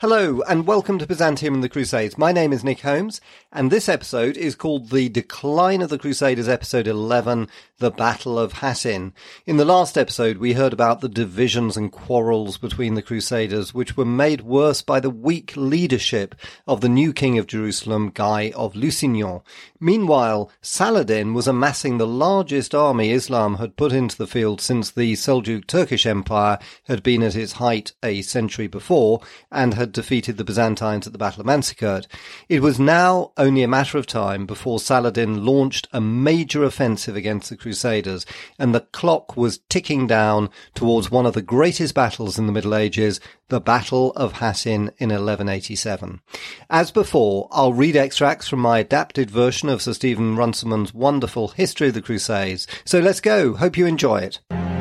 Hello, and welcome to Byzantium and the Crusades. My name is Nick Holmes, and this episode is called The Decline of the Crusaders, episode 11, The Battle of Hattin. In the last episode, we heard about the divisions and quarrels between the Crusaders, which were made worse by the weak leadership of the new king of Jerusalem, Guy of Lusignan. Meanwhile, Saladin was amassing the largest army Islam had put into the field since the Seljuk Turkish Empire had been at its height a century before, and had had defeated the Byzantines at the Battle of Manzikert, it was now only a matter of time before Saladin launched a major offensive against the Crusaders, and the clock was ticking down towards one of the greatest battles in the Middle Ages, the Battle of Hattin in 1187. As before, I'll read extracts from my adapted version of Sir Stephen Runciman's wonderful History of the Crusades. So let's go. Hope you enjoy it.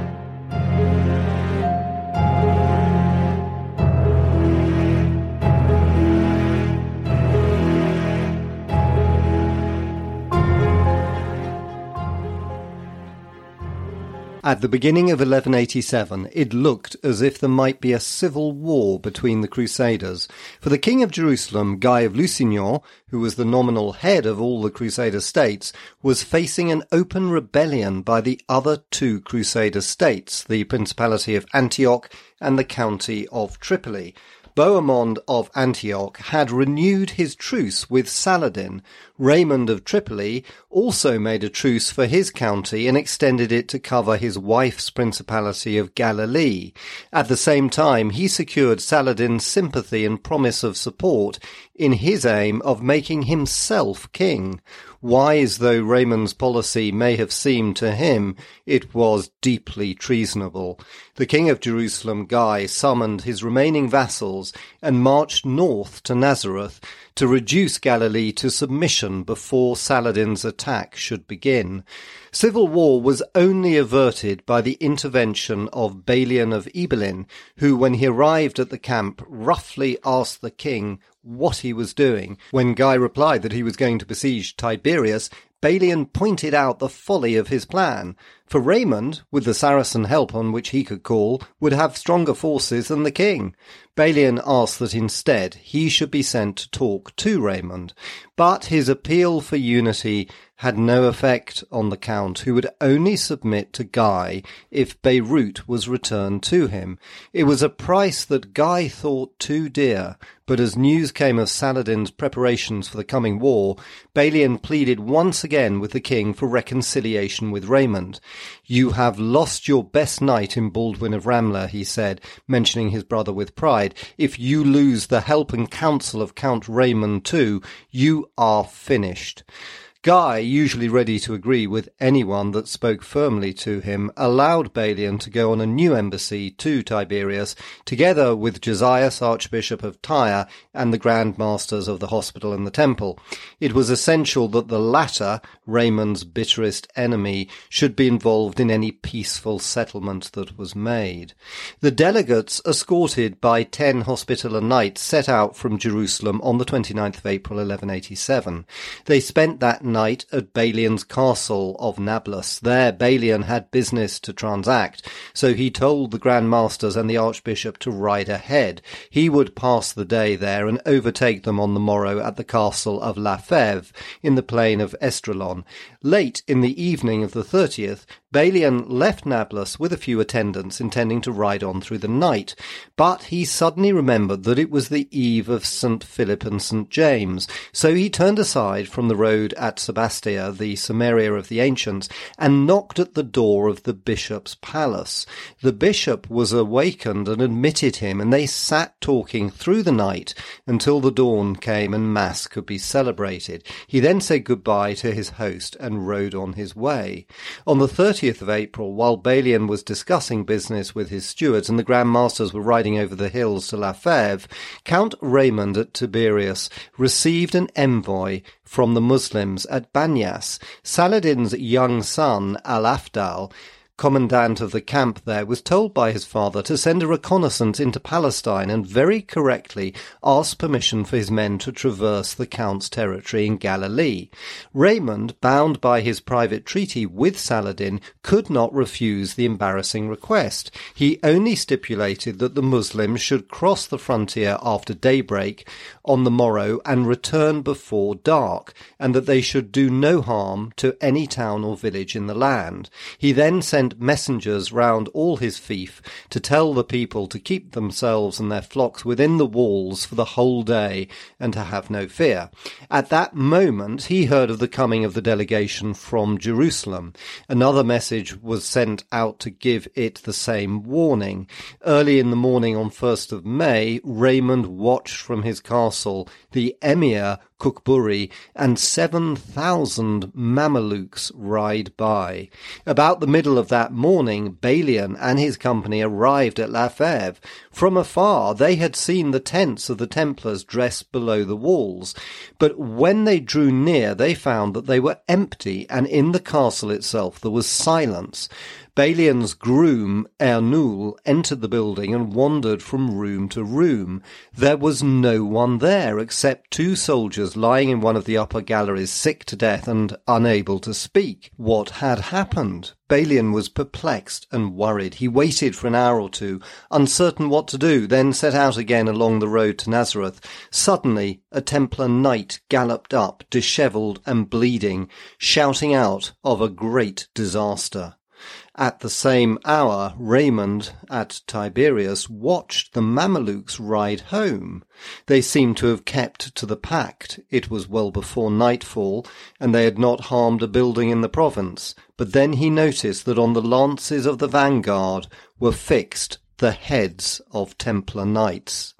At the beginning of 1187, it looked as if there might be a civil war between the Crusaders, for the King of Jerusalem, Guy of Lusignan, who was the nominal head of all the Crusader states, was facing an open rebellion by the other two Crusader states, the Principality of Antioch and the County of Tripoli. Bohemond of Antioch had renewed his truce with Saladin. Raymond of Tripoli also made a truce for his county and extended it to cover his wife's principality of Galilee. At the same time, he secured Saladin's sympathy and promise of support in his aim of making himself king. Wise though Raymond's policy may have seemed to him, it was deeply treasonable. The king of Jerusalem, Guy, summoned his remaining vassals and marched north to Nazareth to reduce Galilee to submission before Saladin's attack should begin. Civil war was only averted by the intervention of Balian of Ibelin, who, when he arrived at the camp, roughly asked the king what he was doing. When Guy replied that he was going to besiege Tiberias, Balian pointed out the folly of his plan, for Raymond, with the Saracen help on which he could call, would have stronger forces than the king. Balian asked that instead he should be sent to talk to Raymond, but his appeal for unity had no effect on the Count, who would only submit to Guy if Beirut was returned to him. It was a price that Guy thought too dear, but as news came of Saladin's preparations for the coming war, Balian pleaded once again with the king for reconciliation with Raymond. You have lost your best knight in Baldwin of Ramla, he said, mentioning his brother with pride. If you lose the help and counsel of Count Raymond too, you are finished. Guy, usually ready to agree with anyone that spoke firmly to him, allowed Balian to go on a new embassy to Tiberias, together with Josias, Archbishop of Tyre, and the Grand Masters of the hospital and the temple. It was essential that the latter, Raymond's bitterest enemy, should be involved in any peaceful settlement that was made. The delegates, escorted by ten Hospitaller knights, set out from Jerusalem on the 29th of April 1187. They spent that night at Balian's castle of Nablus. There Balian had business to transact, so he told the Grand Masters and the Archbishop to ride ahead. He would pass the day there and overtake them on the morrow at the castle of La Feve in the plain of Esdraelon. Late in the evening of the 30th, Balian left Nablus with a few attendants, intending to ride on through the night, but he suddenly remembered that it was the eve of St. Philip and St. James, so he turned aside from the road at Sebastia, the Samaria of the ancients, and knocked at the door of the bishop's palace. The bishop was awakened and admitted him, and they sat talking through the night until the dawn came and Mass could be celebrated. He then said goodbye to his host and rode on his way. On the 30th 30th of April, while Balian was discussing business with his stewards and the Grand Masters were riding over the hills to La Feve, Count Raymond at Tiberias received an envoy from the Muslims at Banyas. Saladin's young son, Al-Afdal, commandant of the camp there, was told by his father to send a reconnaissance into Palestine and very correctly asked permission for his men to traverse the Count's territory in Galilee. Raymond, bound by his private treaty with Saladin, could not refuse the embarrassing request. He only stipulated that the Muslims should cross the frontier after daybreak on the morrow and return before dark, and that they should do no harm to any town or village in the land. He then sent messengers round all his fief to tell the people to keep themselves and their flocks within the walls for the whole day and to have no fear. At that moment he heard of the coming of the delegation from Jerusalem. Another message was sent out to give it the same warning. Early in the morning on 1st of May, Raymond watched from his castle the emir Kukburi, and 7,000 Mamelukes ride by. About the middle of that morning, Balian and his company arrived at La Fève. From afar, they had seen the tents of the Templars dressed below the walls, but when they drew near, they found that they were empty, and in the castle itself there was silence. Balian's groom, Ernoul, entered the building and wandered from room to room. There was no one there except two soldiers lying in one of the upper galleries, sick to death and unable to speak. What had happened? Balian was perplexed and worried. He waited for an hour or two, uncertain what to do, then set out again along the road to Nazareth. Suddenly, a Templar knight galloped up, dishevelled and bleeding, shouting out of a great disaster. At the same hour, Raymond at Tiberias watched the Mamelukes ride home. They seemed to have kept to the pact. It was well before nightfall, and they had not harmed a building in the province. But then he noticed that on the lances of the vanguard were fixed the heads of Templar knights.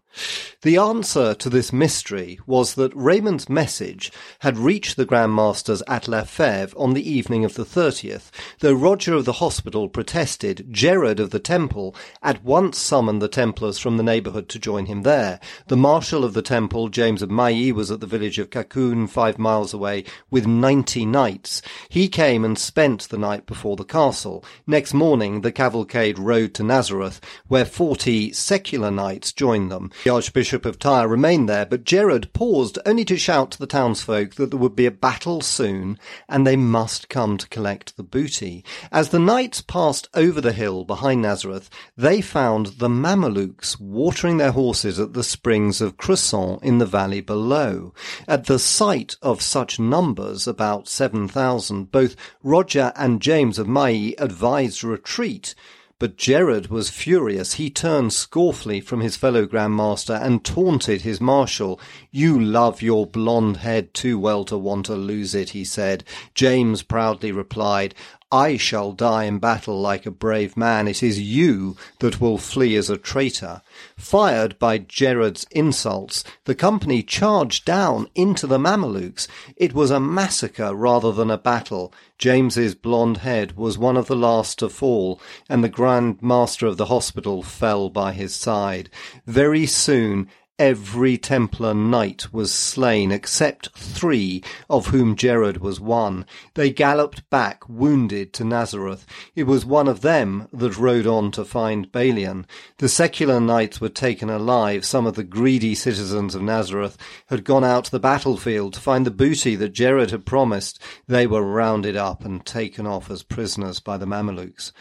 The answer to this mystery was that Raymond's message had reached the Grand Masters at La Fève on the evening of the 30th. Though Roger of the hospital protested, Gerard of the temple at once summoned the Templars from the neighbourhood to join him there. The Marshal of the temple, James of Mailly, was at the village of Cacoun, five miles away, with ninety knights. He came and spent the night before the castle. Next morning, the cavalcade rode to Nazareth, where forty secular knights joined them. The Archbishop of Tyre remained there, but Gerard paused only to shout to the townsfolk that there would be a battle soon, and they must come to collect the booty. As the knights passed over the hill behind Nazareth, they found the Mamelukes watering their horses at the springs of Cresson in the valley below. At the sight of such numbers, about seven thousand, both Roger and James of Mailly advised retreat, but Gerard was furious. He turned scornfully from his fellow Grand Master and taunted his marshal. You love your blonde head too well to want to lose it, he said. James proudly replied, I shall die in battle like a brave man. It is you that will flee as a traitor. Fired by Gerard's insults, the company charged down into the Mamelukes. It was a massacre rather than a battle. James's blond head was one of the last to fall, and the Grand Master of the hospital fell by his side. Very soon Every Templar knight was slain except three, of whom Gerard was one. They galloped back, wounded, to Nazareth. It was one of them that rode on to find Balian. The secular knights were taken alive. Some of the greedy citizens of Nazareth had gone out to the battlefield to find the booty that Gerard had promised. They were rounded up and taken off as prisoners by the Mamelukes.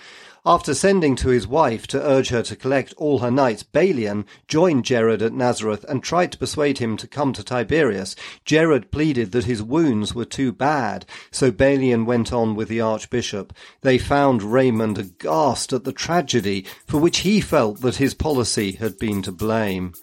After sending to his wife to urge her to collect all her knights, Balian joined Gerard at Nazareth and tried to persuade him to come to Tiberias. Gerard pleaded that his wounds were too bad, so Balian went on with the archbishop. They found Raymond aghast at the tragedy for which he felt that his policy had been to blame.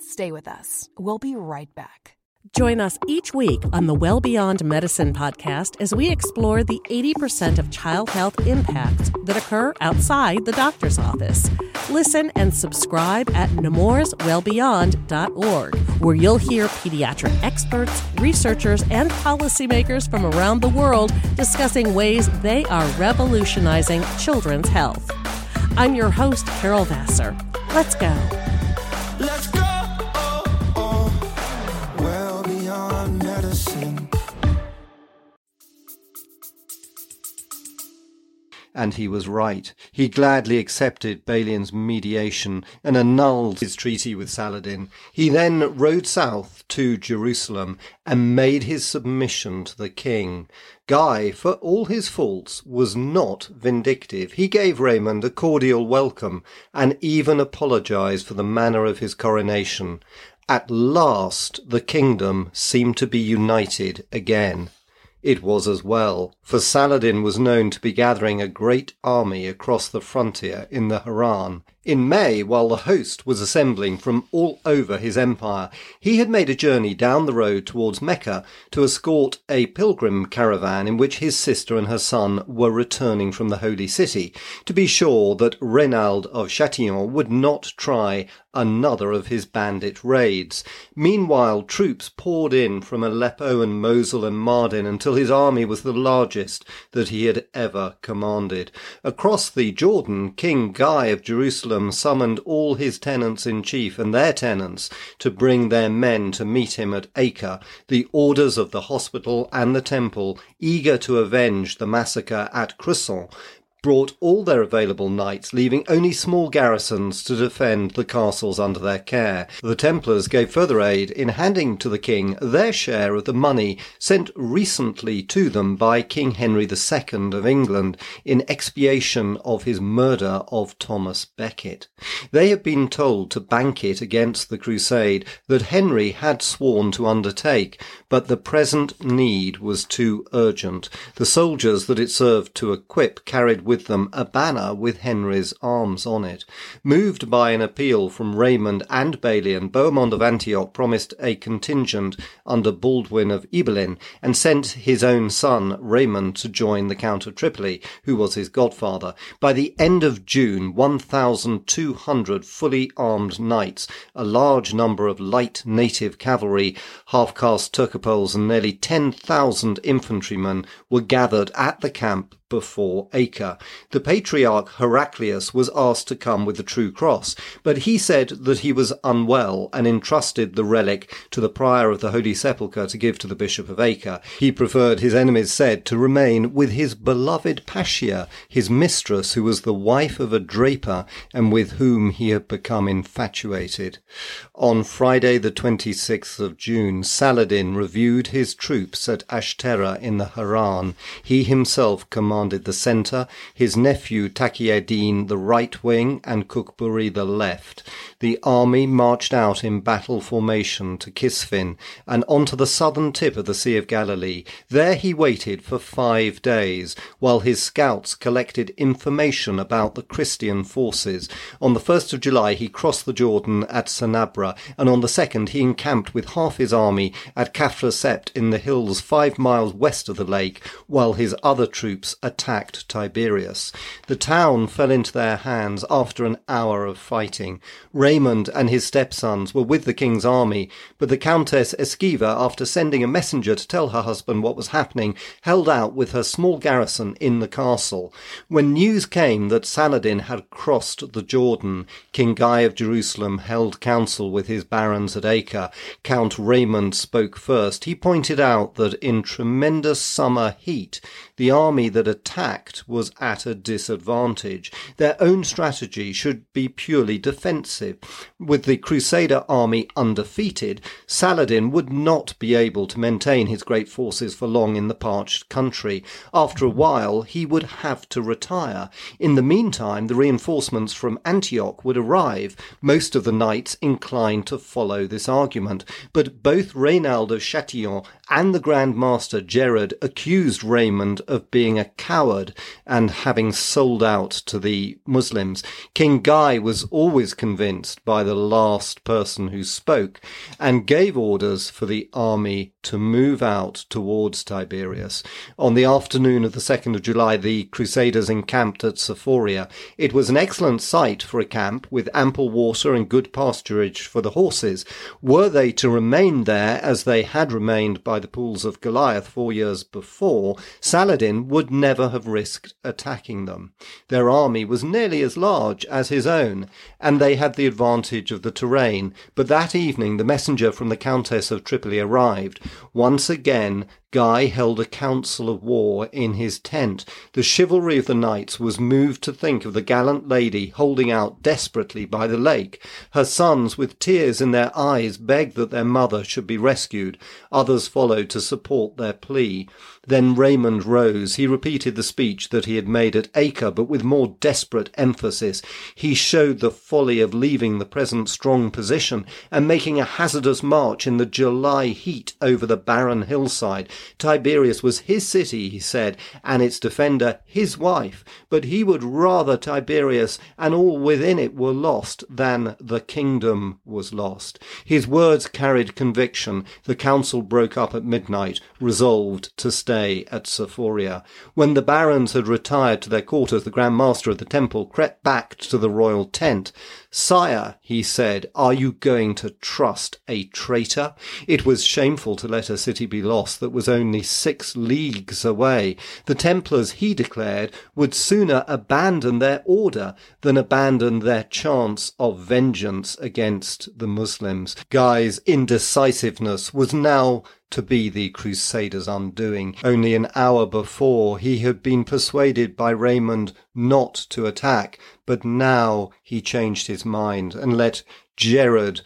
Stay with us. We'll be right back. Join us each week on the Well Beyond Medicine podcast as we explore the 80% of child health impacts that occur outside the doctor's office. Listen and subscribe at nemourswellbeyond.org, where you'll hear pediatric experts, researchers, and policymakers from around the world discussing ways they are revolutionizing children's health. I'm your host, Carol Vassar. Let's go. And he was right. He gladly accepted Balian's mediation and annulled his treaty with Saladin. He then rode south to Jerusalem and made his submission to the king. Guy, for all his faults, was not vindictive. He gave Raymond a cordial welcome and even apologized for the manner of his coronation. At last the kingdom seemed to be united again. It was as well, for Saladin was known to be gathering a great army across the frontier in the Hauran. In May, while the host was assembling from all over his empire, he had made a journey down the road towards Mecca to escort a pilgrim caravan in which his sister and her son were returning from the holy city, to be sure that Reynald of Chatillon would not try another of his bandit raids. Meanwhile, troops poured in from Aleppo and Mosul and Mardin until his army was the largest that he had ever commanded. Across the Jordan, King Guy of Jerusalem summoned all his tenants in chief and their tenants to bring their men to meet him at Acre, the orders of the hospital and the temple, eager to avenge the massacre at Cresson, brought all their available knights, leaving only small garrisons to defend the castles under their care. The Templars gave further aid in handing to the king their share of the money sent recently to them by King Henry II of England in expiation of his murder of Thomas Becket. They had been told to bank it against the crusade that Henry had sworn to undertake, but the present need was too urgent. The soldiers that it served to equip carried with them a banner with Henry's arms on it. Moved by an appeal from Raymond and Balian, Bohemond of Antioch promised a contingent under Baldwin of Ibelin and sent his own son Raymond to join the Count of Tripoli, who was his godfather. By the end of June, 1,200 fully armed knights, a large number of light native cavalry, half-caste Turcopoles and nearly 10,000 infantrymen were gathered at the camp before Acre. The patriarch Heraclius was asked to come with the true cross, but he said that he was unwell and entrusted the relic to the prior of the Holy Sepulchre to give to the Bishop of Acre. He preferred, his enemies said, to remain with his beloved Pascia, his mistress, who was the wife of a draper and with whom he had become infatuated. On Friday, the 26th of June, Saladin reviewed his troops at Ashtera in the Hauran. He himself commanded commanded the centre, his nephew Taqi the right wing, and Kukburi the left. The army marched out in battle formation to Kisfin and onto the southern tip of the Sea of Galilee. There he waited for five days, while his scouts collected information about the Christian forces. On the 1st of July he crossed the Jordan at Sanabra, and on the 2nd he encamped with half his army at Kafra Sept in the hills five miles west of the lake, while his other troops attacked Tiberias. The town fell into their hands after an hour of fighting. Raymond and his stepsons were with the king's army, but the Countess Esquiva, after sending a messenger to tell her husband what was happening, held out with her small garrison in the castle. When news came that Saladin had crossed the Jordan, King Guy of Jerusalem held council with his barons at Acre. Count Raymond spoke first. He pointed out that in tremendous summer heat, the army that attacked was at a disadvantage. Their own strategy should be purely defensive. With the Crusader army undefeated, Saladin would not be able to maintain his great forces for long in the parched country. After a while, he would have to retire. In the meantime, the reinforcements from Antioch would arrive. Most of the knights inclined to follow this argument, but both Reynald of Chatillon and the Grand Master Gerard accused Raymond of being a coward and having sold out to the Muslims. King Guy was always convinced by the last person who spoke and gave orders for the army to move out towards Tiberias. On the afternoon of the 2nd of July, the Crusaders encamped at Sephoria. It was an excellent site for a camp with ample water and good pasturage for the horses. Were they to remain there as they had remained by the pools of Goliath four years before, Saladin would never have risked attacking them. Their army was nearly as large as his own, and they had the advantage of the terrain. But that evening the messenger from the Countess of Tripoli arrived. Once again, Guy held a council of war in his tent. The chivalry of the knights was moved to think of the gallant lady holding out desperately by the lake. Her sons, with tears in their eyes, begged that their mother should be rescued. Others followed to support their plea. Then Raymond rose. He repeated the speech that he had made at Acre, but with more desperate emphasis. He showed the folly of leaving the present strong position and making a hazardous march in the July heat over the barren hillside. Tiberias was his city, he said, and its defender his wife, but he would rather Tiberias and all within it were lost than the kingdom was lost. His words carried conviction. The council broke up at midnight, resolved to stay stay at Sephoria. When the barons had retired to their quarters, the Grand Master of the temple crept back to the royal tent. Sire, he said, are you going to trust a traitor? It was shameful to let a city be lost that was only six leagues away. The Templars, he declared, would sooner abandon their order than abandon their chance of vengeance against the Muslims. Guy's indecisiveness was now to be the Crusaders' undoing. Only an hour before he had been persuaded by Raymond not to attack, but now he changed his mind and let Gerard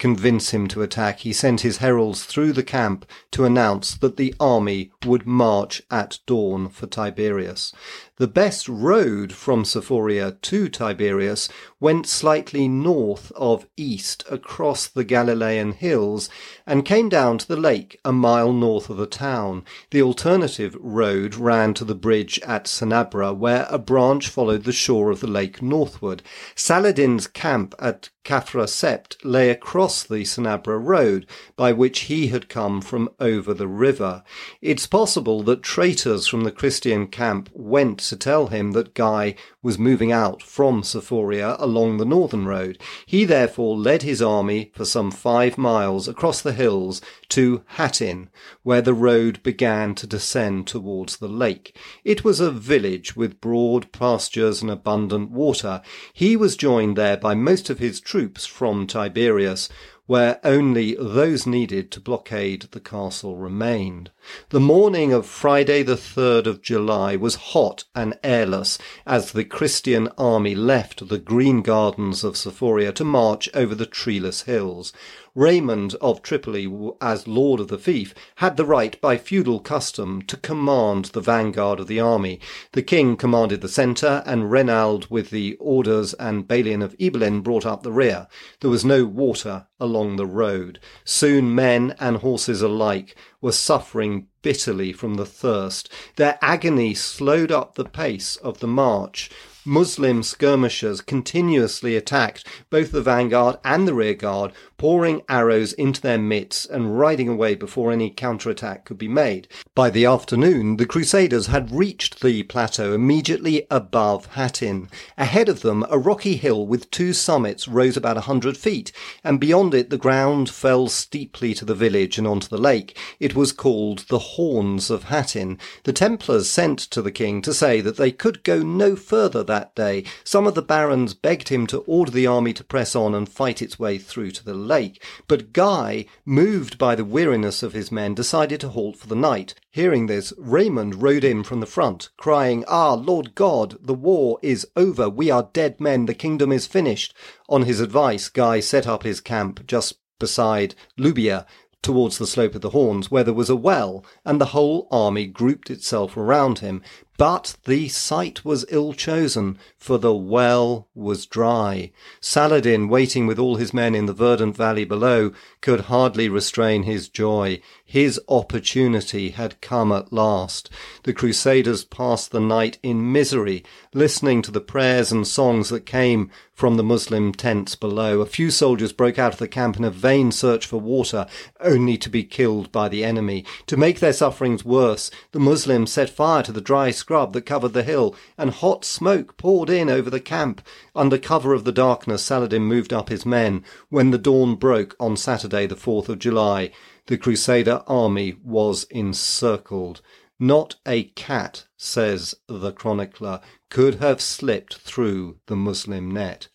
convince him to attack. He sent his heralds through the camp to announce that the army would march at dawn for Tiberias. The best road from Sephoria to Tiberias went slightly north of east across the Galilean hills and came down to the lake a mile north of the town. The alternative road ran to the bridge at Sanabra, where a branch followed the shore of the lake northward. Saladin's camp at Kafra Sept lay across the Sanabra road, by which he had come from over the river. It's possible that traitors from the Christian camp went to tell him that Guy was moving out from Sephoria along the northern road. He therefore led his army for some five miles across the hills to Hattin, where the road began to descend towards the lake. It was a village with broad pastures and abundant water. He was joined there by most of his troops from Tiberias, where only those needed to blockade the castle remained. The morning of Friday the 3rd of July was hot and airless as the Christian army left the green gardens of Sephoria to march over the treeless hills. Raymond of Tripoli, as lord of the fief, had the right by feudal custom to command the vanguard of the army. The king commanded the centre, and Reynald with the orders and Balian of Ibelin brought up the rear. There was no water along the road. Soon men and horses alike were suffering bitterly from the thirst. Their agony slowed up the pace of the march. Muslim skirmishers continuously attacked both the vanguard and the rearguard, pouring arrows into their midst and riding away before any counterattack could be made. By the afternoon, the Crusaders had reached the plateau immediately above Hattin. Ahead of them, a rocky hill with two summits rose about a hundred feet, and beyond it the ground fell steeply to the village and onto the lake. It was called the Horns of Hattin. The Templars sent to the king to say that they could go no further that day. Some of the barons begged him to order the army to press on and fight its way through to the lake. But Guy, moved by the weariness of his men, decided to halt for the night. Hearing this, Raymond rode in from the front, crying, Ah, Lord God, the war is over. We are dead men. The kingdom is finished. On his advice, Guy set up his camp just beside Lubia, towards the slope of the Horns, where there was a well, and the whole army grouped itself around him. But the site was ill chosen, for the well was dry. Saladin, waiting with all his men in the verdant valley below, could hardly restrain his joy. His opportunity had come at last. The Crusaders passed the night in misery, listening to the prayers and songs that came from the Muslim tents below. A few soldiers broke out of the camp in a vain search for water, only to be killed by the enemy. To make their sufferings worse, the Muslims set fire to the dry scrub that covered the hill, and hot smoke poured in over the camp. Under cover of the darkness, Saladin moved up his men. When the dawn broke on Saturday, the 4th of July, the Crusader army was encircled. Not a cat, says the chronicler, could have slipped through the Muslim net.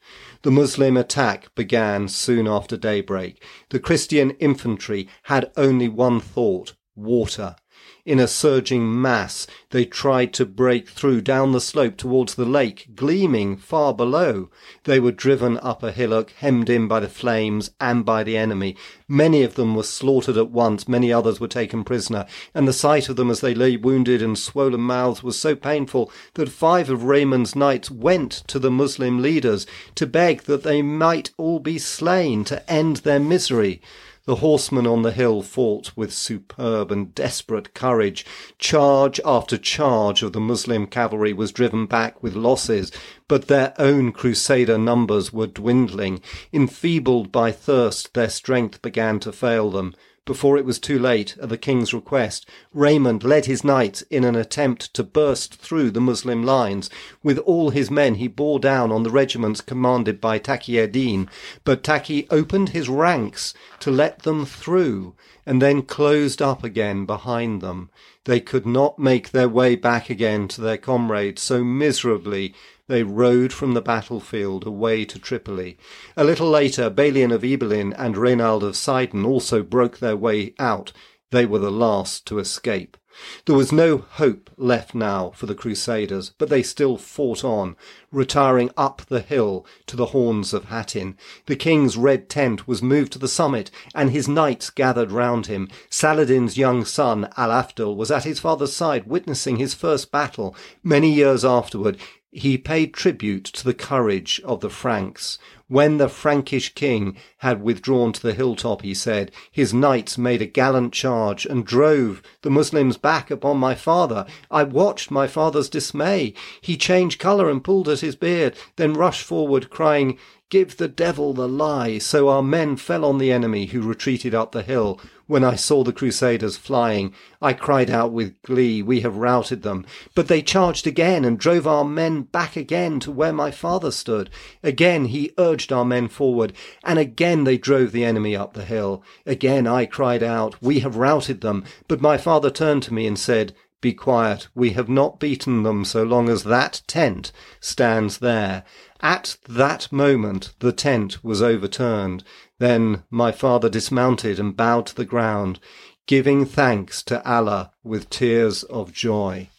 The Muslim attack began soon after daybreak. The Christian infantry had only one thought water. In a surging mass, they tried to break through down the slope towards the lake, gleaming far below. They were driven up a hillock, hemmed in by the flames and by the enemy. Many of them were slaughtered at once, many others were taken prisoner, and the sight of them as they lay wounded and swollen mouths was so painful that five of Raymond's knights went to the Muslim leaders to beg that they might all be slain to end their misery. The horsemen on the hill fought with superb and desperate courage. Charge after charge of the Muslim cavalry was driven back with losses, but their own crusader numbers were dwindling. Enfeebled by thirst, their strength began to fail them. Before it was too late, at the king's request, Raymond led his knights in an attempt to burst through the Muslim lines. With all his men he bore down on the regiments commanded by Taki ed-Din, but Taki opened his ranks to let them through, and then closed up again behind them. They could not make their way back again to their comrades, so miserably they rode from the battlefield away to Tripoli. A little later, Balian of Ibelin and Reynald of Sidon also broke their way out. They were the last to escape. There was no hope left now for the Crusaders, but they still fought on, retiring up the hill to the horns of Hattin. The king's red tent was moved to the summit, and his knights gathered round him. Saladin's young son, Al-Afdal, was at his father's side, witnessing his first battle. Many years afterward, he paid tribute to the courage of the Franks. When the Frankish king had withdrawn to the hilltop, he said, his knights made a gallant charge and drove the Muslims back upon my father. I watched my father's dismay. He changed colour and pulled at his beard, then rushed forward, crying, Give the devil the lie. So our men fell on the enemy who retreated up the hill. When I saw the Crusaders flying, I cried out with glee, We have routed them. But they charged again and drove our men back again to where my father stood. Again he urged our men forward, and again they drove the enemy up the hill. Again I cried out, We have routed them. But my father turned to me and said, be quiet. We have not beaten them so long as that tent stands there. At that moment the tent was overturned. Then my father dismounted and bowed to the ground, giving thanks to Allah with tears of joy.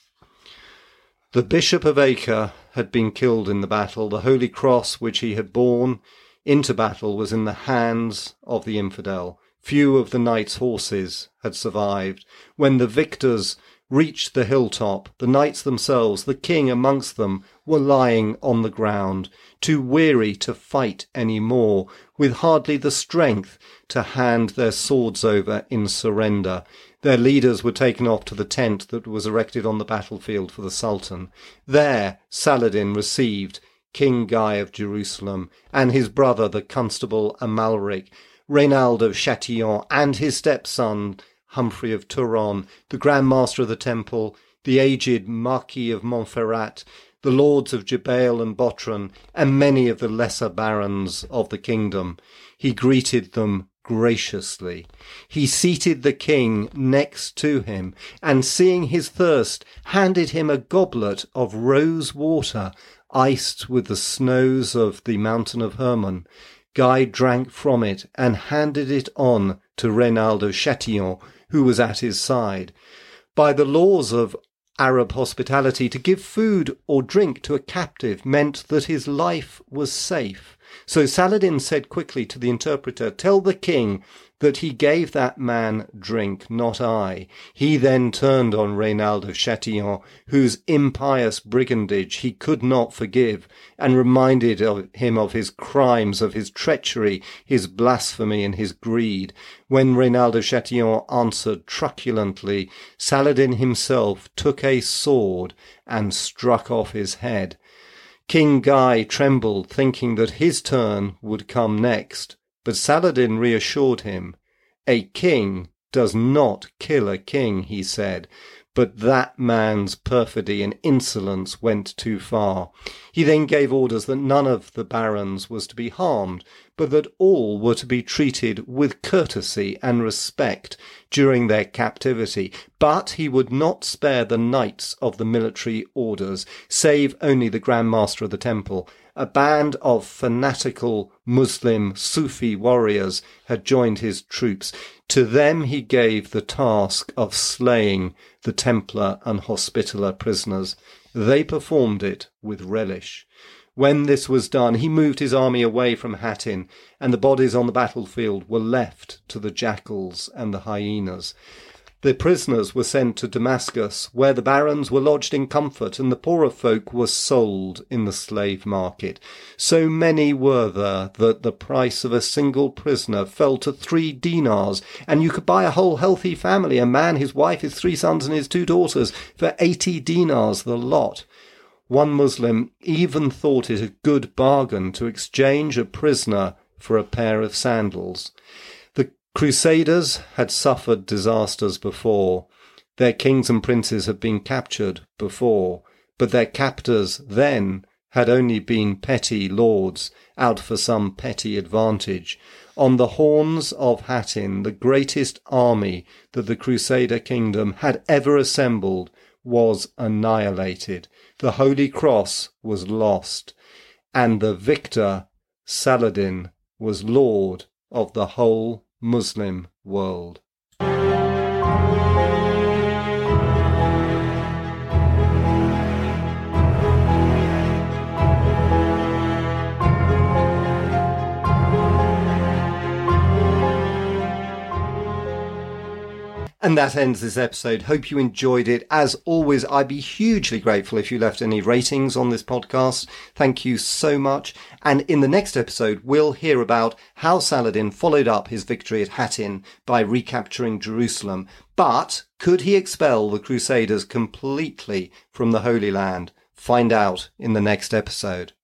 The Bishop of Acre had been killed in the battle. The holy cross which he had borne into battle was in the hands of the infidel. Few of the knight's horses had survived. When the victors reached the hilltop, the knights themselves, the king amongst them, were lying on the ground, too weary to fight any more, with hardly the strength to hand their swords over in surrender. Their leaders were taken off to the tent that was erected on the battlefield for the Sultan. There Saladin received King Guy of Jerusalem and his brother the Constable Amalric, Reynald of Chatillon, and his stepson Humphrey of Toron, the Grand Master of the Temple, the aged Marquis of Montferrat, the lords of Jebail and Botron, and many of the lesser barons of the kingdom. He greeted them graciously. He seated the king next to him, and seeing his thirst, handed him a goblet of rose water, iced with the snows of the mountain of Hermon. Guy drank from it and handed it on to Reynald of Chatillon, who was at his side. By the laws of Arab hospitality, to give food or drink to a captive meant that his life was safe. So Saladin said quickly to the interpreter, Tell the king that he gave that man drink, not I. He then turned on Reynald of Chatillon, whose impious brigandage he could not forgive, and reminded of him of his crimes, of his treachery, his blasphemy, and his greed. When Reynald of Chatillon answered truculently, Saladin himself took a sword and struck off his head. King Guy trembled, thinking that his turn would come next. But Saladin reassured him. A king does not kill a king, he said, but that man's perfidy and insolence went too far. He then gave orders that none of the barons was to be harmed, but that all were to be treated with courtesy and respect during their captivity. But he would not spare the knights of the military orders, save only the Grand Master of the Temple a band of fanatical Muslim Sufi warriors had joined his troops. To them he gave the task of slaying the Templar and Hospitaller prisoners. They performed it with relish. When this was done, he moved his army away from Hattin, and the bodies on the battlefield were left to the jackals and the hyenas. The prisoners were sent to Damascus, where the barons were lodged in comfort, and the poorer folk were sold in the slave market. So many were there that the price of a single prisoner fell to three dinars, and you could buy a whole healthy family, a man, his wife, his three sons, and his two daughters, for eighty dinars the lot. One Muslim even thought it a good bargain to exchange a prisoner for a pair of sandals. Crusaders had suffered disasters before. Their kings and princes had been captured before, but their captors then had only been petty lords out for some petty advantage. On the horns of Hattin, the greatest army that the Crusader kingdom had ever assembled was annihilated. The Holy Cross was lost, and the victor, Saladin, was lord of the whole Muslim world. And that ends this episode. Hope you enjoyed it. As always, I'd be hugely grateful if you left any ratings on this podcast. Thank you so much. And in the next episode, we'll hear about how Saladin followed up his victory at Hattin by recapturing Jerusalem. But could he expel the Crusaders completely from the Holy Land? Find out in the next episode.